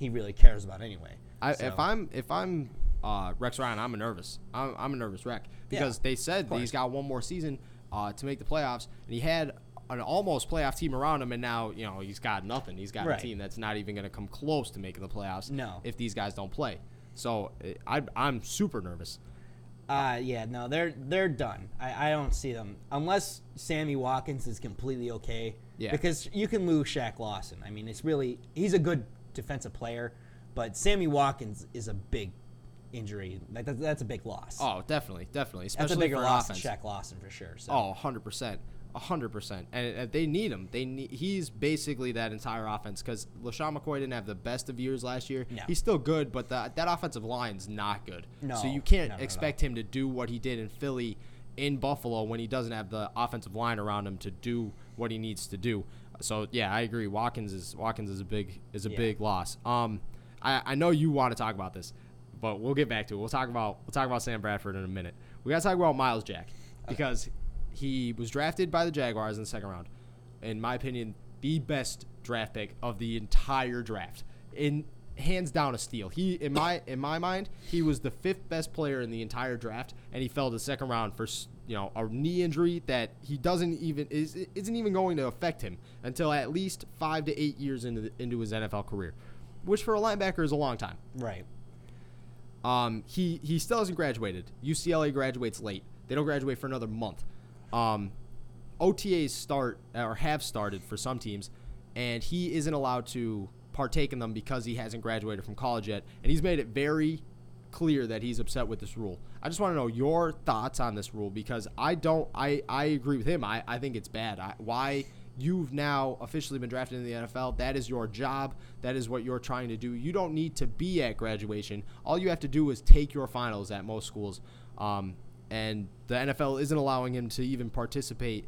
he really cares about anyway. I, So- If I'm if I'm uh, Rex Ryan, I'm a nervous. I'm, I'm a nervous wreck Yeah, because they said that he's got one more season uh, to make the playoffs, and he had an almost playoff team around him, and now you know he's got nothing. He's got Right. a team that's not even going to come close to making the playoffs. No. if these guys don't play. So I, I'm super nervous. Uh, yeah, no, they're they're done. I, I don't see them unless Sammy Watkins is completely okay. Yeah. Because you can lose Shaq Lawson. I mean, it's really he's a good defensive player, but Sammy Watkins is a big injury. Like that's, that's a big loss. Oh, definitely, definitely, especially that's a bigger for loss offense. than Shaq Lawson for sure. So. Oh, 100%. 100%. And uh, they need him. They need, he's basically that entire offense because LeSean McCoy didn't have the best of years last year. No. He's still good, but the, that offensive line's not good. No, so you can't no, not at expect him to do what he did in Philly in Buffalo when he doesn't have the offensive line around him to do what he needs to do. So yeah, I agree. Watkins is Watkins is a big is a Yeah. big loss. Um, I, I know you want to talk about this, but we'll get back to it. We'll talk about we'll talk about Sam Bradford in a minute. We gotta talk about Myles Jack because he was drafted by the Jaguars in the second round. In my opinion, the best draft pick of the entire draft. In hands down a steal. He in my in my mind, he was the fifth best player in the entire draft, and he fell to the second round for you know a knee injury that he doesn't even is isn't even going to affect him until at least five to eight years into the, into his NFL career, which for a linebacker is a long time. Right. Um, he he still hasn't graduated. UCLA graduates late. They don't graduate for another month. Um, OTAs start or have started for some teams, and he isn't allowed to partake in them because he hasn't graduated from college yet. And he's made it very clear that he's upset with this rule. I just want to know your thoughts on this rule because I don't. I I agree with him. I I think it's bad. I, why? You've now officially been drafted in the NFL. That is your job. That is what you're trying to do. You don't need to be at graduation. All you have to do is take your finals at most schools. Um, and the NFL isn't allowing him to even participate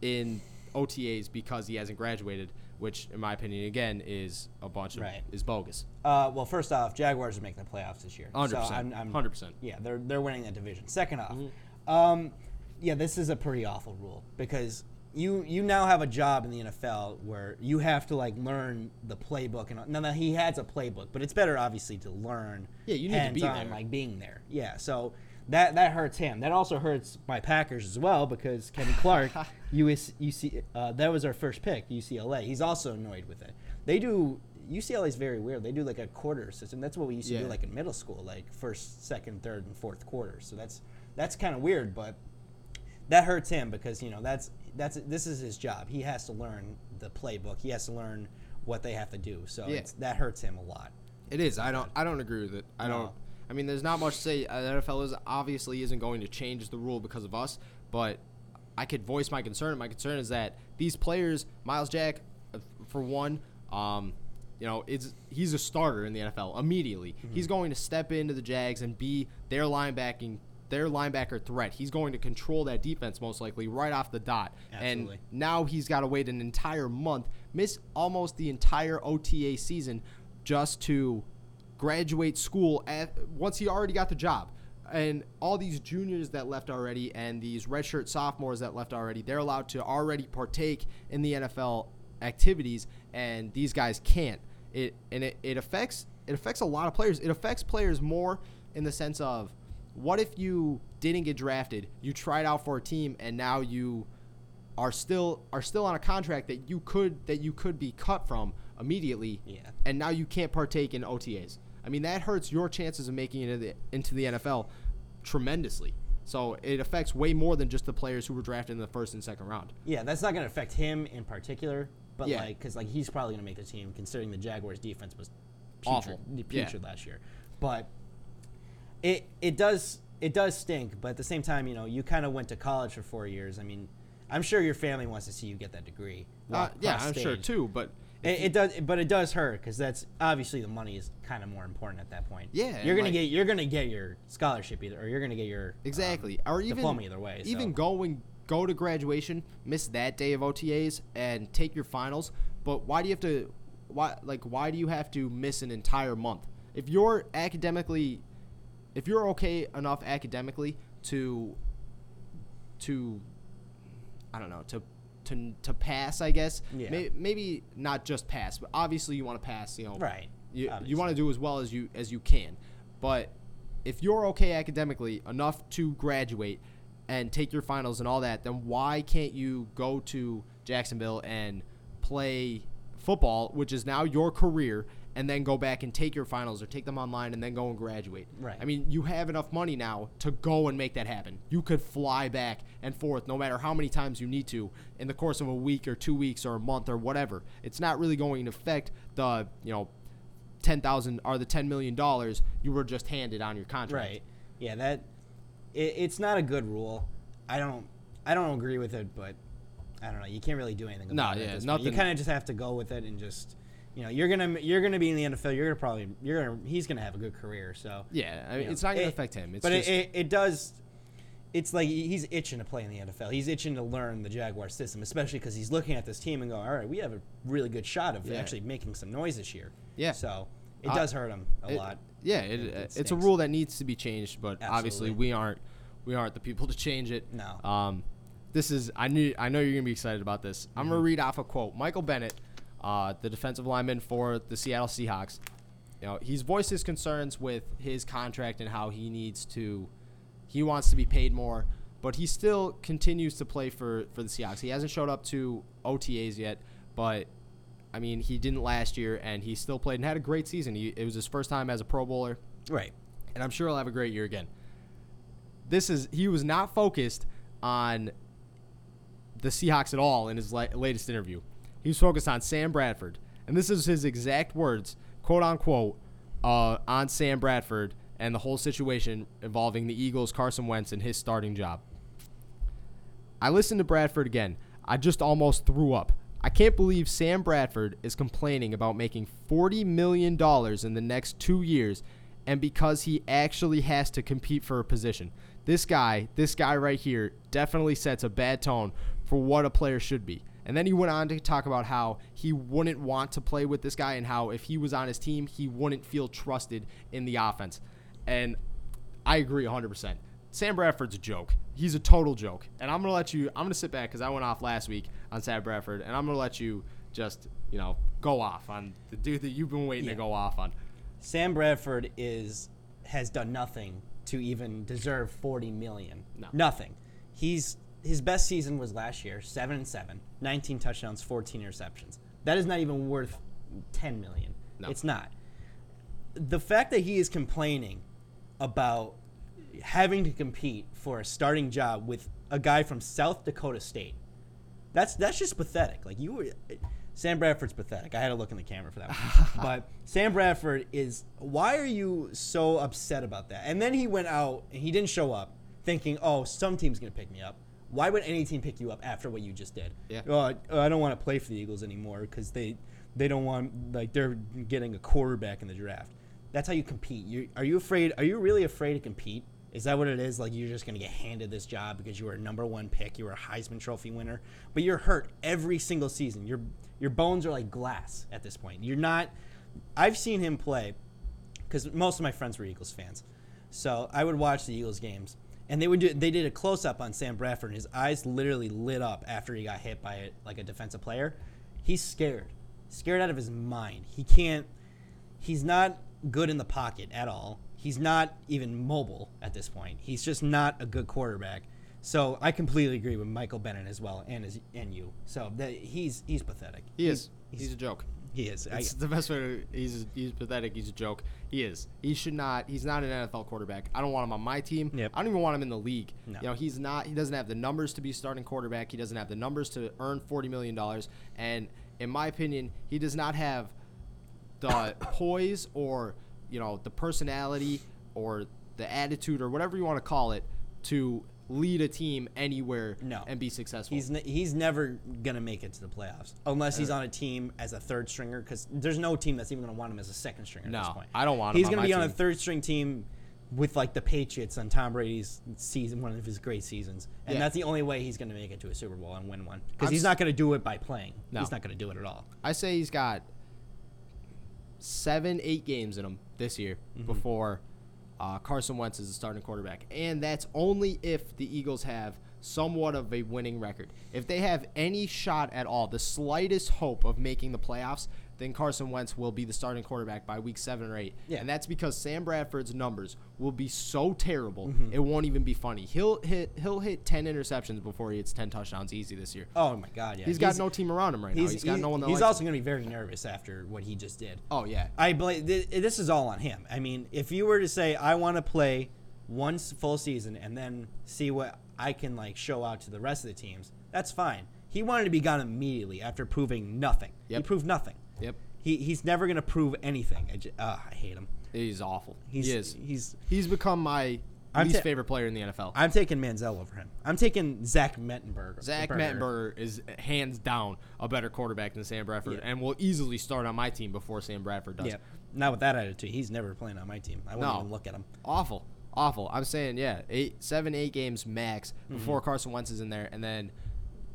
in OTAs because he hasn't graduated, which, in my opinion, again, is a bunch of Right. is bogus. Uh, well, first off, Jaguars are making the playoffs this year. 100%. So I'm, I'm, 100%. Yeah, they're they're winning that division. Second off, Mm-hmm. um, yeah, this is a pretty awful rule because you you now have a job in the NFL where you have to like learn the playbook and now that he has a playbook, but it's better obviously to learn. Yeah, you need to be hands-on, there. like being there. Yeah, so. That, that hurts him. That also hurts my Packers as well because Kenny Clark, US, UC, uh, that was our first pick, UCLA. He's also annoyed with it. They do UCLA is very weird. They do like a quarter system. That's what we used to Yeah. do like in middle school, like first, second, third, and fourth quarters. So that's that's kind of weird, but that hurts him because you know that's that's this is his job. He has to learn the playbook. He has to learn what they have to do. So Yeah. it's, that hurts him a lot. It is. I don't. I don't agree with it. I No. don't. I mean, there's not much to say. Uh, The NFL is obviously isn't going to change the rule because of us, but I could voice my concern. My concern is that these players, Myles Jack, uh, for one, um, you know, it's he's a starter in the NFL immediately. He's going to step into the Jags and be their linebacking. Their linebacker threat. He's going to control that defense most likely right off the dot. Absolutely. And now he's got to wait an entire month, miss almost the entire OTA season just to graduate school at, once he already got the job. And all these juniors that left already and these redshirt sophomores that left already, they're allowed to already partake in the NFL activities, and these guys can't. It and it, it affects it affects a lot of players. It affects players more in the sense of what if you didn't get drafted, you tried out for a team, and now you are still are still on a contract that you could that you could be cut from immediately. Yeah. And now you can't partake in OTAs. I mean that hurts your chances of making it into the, into the NFL tremendously. So it affects way more than just the players who were drafted in the first and second round. Yeah, that's not going to affect him in particular, but Yeah. like because like he's probably going to make the team considering the Jaguars' defense was Awful. putrid, Yeah. last year. But it it does it does stink. But at the same time, you know, you kind of went to college for four years. I mean, I'm sure your family wants to see you get that degree. Uh, yeah, I'm sure too. But It, it does, but it does hurt because that's obviously the money is kind of more important at that point. Yeah, you're gonna like- get you're gonna get your scholarship either, or you're gonna get your Exactly. um, or even diploma either way. so. Even going go to graduation, miss that day of OTAs and take your finals. But why do you have to why like why do you have to miss an entire month? If you're academically if you're okay enough academically to to I don't know, to to to pass, I guess. Yeah. May, maybe not just pass, but obviously you want to pass, you know. right. You, you want to do as well as you as you can, but if you're okay academically enough to graduate and take your finals and all that, then why can't you go to Jacksonville and play football, which is now your career, and then go back and take your finals or take them online and then go and graduate? Right. I mean, you have enough money now to go and make that happen. You could fly back and forth no matter how many times you need to in the course of a week or two weeks or a month or whatever. It's not really going to affect the, you know, ten thousand or the ten million dollars you were just handed on your contract. Right. Yeah, that it, it's not a good rule. I don't I don't agree with it, but I don't know. You can't really do anything No, about it. at yeah, point. You kind of just have to go with it and just you know you're gonna you're gonna be in the NFL. You're gonna probably you're gonna he's gonna have a good career. So Yeah, I mean, you know, it's not going to it- affect him. It's but just, it, it, it does. It's like he's itching to play in the NFL. He's itching to learn the Jaguar system, especially because he's looking at this team and going, "All right, we have a really good shot of Yeah. actually making some noise this year." Yeah. So it does hurt him a it- lot. Yeah, it, It- it it's a rule that needs to be changed, but obviously we aren't we aren't the people to change it. No. Um, this is I knew I know you're gonna be excited about this. I'm Mm-hmm. gonna read off a quote. Michael Bennett, uh, the defensive lineman for the Seattle Seahawks, you know, he's voiced his concerns with his contract and how he needs to, he wants to be paid more, but he still continues to play for for the Seahawks. He hasn't showed up to OTAs yet, but I mean, he didn't last year, and he still played and had a great season. He, it was his first time as a Pro Bowler, Right. and I'm sure he'll have a great year again. This is he was not focused on the Seahawks at all in his la- latest interview. He was focused on Sam Bradford, and this is his exact words, quote unquote, uh, on Sam Bradford and the whole situation involving the Eagles, Carson Wentz, and his starting job. I listened to Bradford again. I just almost threw up. I can't believe Sam Bradford is complaining about making $40 million in the next two years and because he actually has to compete for a position. This guy, this guy right here, definitely sets a bad tone for what a player should be. And then he went on to talk about how he wouldn't want to play with this guy and how if he was on his team, he wouldn't feel trusted in the offense. And I agree 100%. Sam Bradford's a joke. He's a total joke. And I'm going to let you, I'm going to sit back because I went off last week on Sam Bradford, and I'm going to let you just, you know, go off on the dude that you've been waiting Yeah. to go off on. Sam Bradford is has done nothing to even deserve 40 million. No. Nothing. He's his best season was last year, 7 and 7, 19 touchdowns, 14 interceptions. That is not even worth 10 million. No. It's not. The fact that he is complaining about having to compete for a starting job with a guy from South Dakota State. That's that's just pathetic. Like you were Sam Bradford's pathetic. I had to look in the camera for that one. but Sam Bradford is why are you so upset about that? And then he went out and he didn't show up thinking, "Oh, some team's going to pick me up." Why would any team pick you up after what you just did? Yeah. Oh, I, I don't want to play for the Eagles anymore cuz they they don't want like they're getting a quarterback in the draft. That's how you compete. You are you afraid? Are you really afraid to compete? Is that what it is? Like you're just gonna get handed this job because you were a number one pick, you were a Heisman Trophy winner, but you're hurt every single season. Your your bones are like glass at this point. You're not. I've seen him play because most of my friends were Eagles fans, so I would watch the Eagles games, and they would do. They did a close up on Sam Bradford, and his eyes literally lit up after he got hit by a, like a defensive player. He's scared, scared out of his mind. He can't. He's not good in the pocket at all. He's not even mobile at this point. He's just not a good quarterback. So I completely agree with Michael Bennett as well, and as and you. So that he's he's pathetic. He is. He's, He's a joke. He is. I, It's the best way. To, he's he's pathetic. He's a joke. He is. He should not. He's not an NFL quarterback. I don't want him on my team. Yep. I don't even want him in the league. No. You know, he's not. He doesn't have the numbers to be starting quarterback. He doesn't have the numbers to earn forty million dollars. And in my opinion, he does not have the poise or you know the personality or the attitude or whatever you want to call it to lead a team anywhere No. and be successful. He's ne- he's never gonna make it to the playoffs unless he's on a team as a third stringer. Because there's no team that's even gonna want him as a second stringer at this No, point. I don't want him He's on gonna be on a third string team with like the Patriots on Tom Brady's season, one of his great seasons, and Yeah. that's the only way he's gonna make it to a Super Bowl and win one. Because he's not gonna do it by playing. No. He's not gonna do it at all. I say he's got seven, eight games in him this year Mm-hmm. before uh, Carson Wentz is the starting quarterback, and that's only if the Eagles have somewhat of a winning record. If they have any shot at all, the slightest hope of making the playoffs, then Carson Wentz will be the starting quarterback by week seven or eight. Yeah. And that's because Sam Bradford's numbers will be so terrible Mm-hmm. it won't even be funny. He'll hit he'll hit ten interceptions before he hits ten touchdowns easy this year. Oh my God, yeah. He's got no team around him right now. He's, He's got no one he's also him. gonna be very nervous after what he just did. Oh yeah. I blame th- this is all on him. I mean, if you were to say I want to play one full season and then see what I can like show out to the rest of the teams, that's fine. He wanted to be gone immediately after proving nothing. He proved nothing. He he's never gonna prove anything. I, ju- uh, I hate him. He's awful. He's he is. he's. He's become my I'm least ta- favorite player in the NFL. I'm taking Manziel over him. I'm taking Zach Mettenberger. Zach Mettenberger is hands down a better quarterback than Sam Bradford, Yeah. and will easily start on my team before Sam Bradford does. Yeah, not with that attitude. He's never playing on my team. I wouldn't No. even look at him. Awful, awful. I'm saying yeah, eight, seven, eight games max Mm-hmm. before Carson Wentz is in there, and then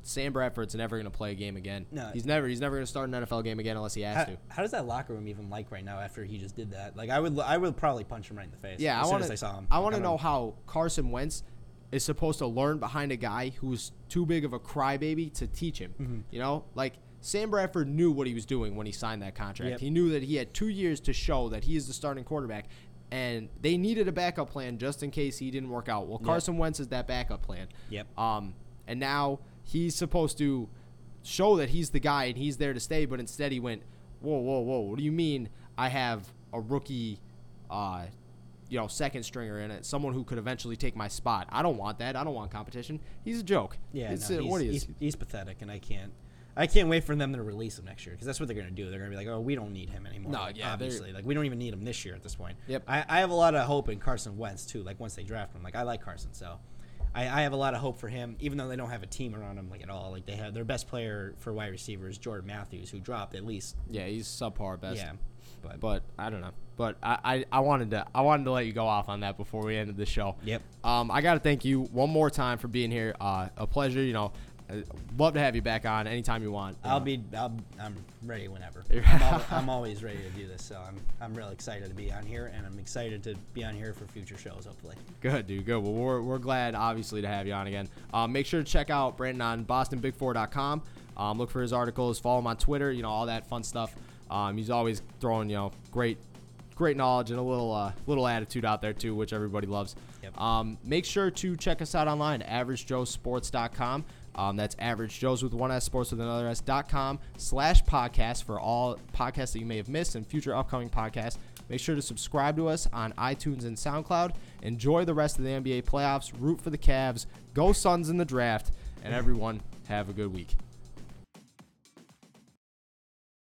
Sam Bradford's never gonna play a game again. No. he's never. He's never gonna start an NFL game again unless he has How, to. how does that locker room even like right now after he just did that? Like I would, I would probably punch him right in the face. Yeah, as I want as I want to know how Carson Wentz is supposed to learn behind a guy who's too big of a crybaby to teach him. Mm-hmm. You know, like Sam Bradford knew what he was doing when he signed that contract. Yep. He knew that he had two years to show that he is the starting quarterback, and they needed a backup plan just in case he didn't work out. Well, Yep. Carson Wentz is that backup plan. Yep. Um, and now he's supposed to show that he's the guy and he's there to stay, but instead he went, whoa, whoa, whoa. What do you mean I have a rookie, uh, you know, second stringer in it, someone who could eventually take my spot? I don't want that. I don't want competition. He's a joke. Yeah, it's, no, he's, what he is. he's, he's pathetic, and I can't. I can't wait for them to release him next year because that's what they're going to do. They're going to be like, "Oh, we don't need him anymore." No, Like, yeah, obviously, like we don't even need him this year at this point. Yep. I, I have a lot of hope in Carson Wentz too. Like once they draft him, like I like Carson, so I, I have a lot of hope for him. Even though they don't have a team around him like at all, like they have their best player for wide receivers, Jordan Matthews, who dropped at least. yeah, he's subpar best. Yeah, but, But I don't know. But I, I, I wanted to I wanted to let you go off on that before we ended the show. Yep. Um, I got to thank you one more time for being here. Uh, a pleasure. You know, I'd love to have you back on anytime you want. I'll be I'll, I'm ready whenever. I'm, al- I'm always ready to do this, so I'm I'm real excited to be on here, and I'm excited to be on here for future shows, hopefully. Good, dude. Good. Well, we're, we're glad, obviously, to have you on again. Um, make sure to check out Brandan on BostonBig4.com. Um, look for his articles. Follow him on Twitter. You know all that fun stuff. Um, he's always throwing you know great, great knowledge and a little uh, little attitude out there too, which everybody loves. Yep. Um, make sure to check us out online, AverageJoeSports.com. Um, that's Average Joe's with one S, Sports with another S. dot com slash podcast for all podcasts that you may have missed and future upcoming podcasts. Make sure to subscribe to us on iTunes and SoundCloud. Enjoy the rest of the NBA playoffs. Root for the Cavs. Go Suns in the draft. And everyone, have a good week.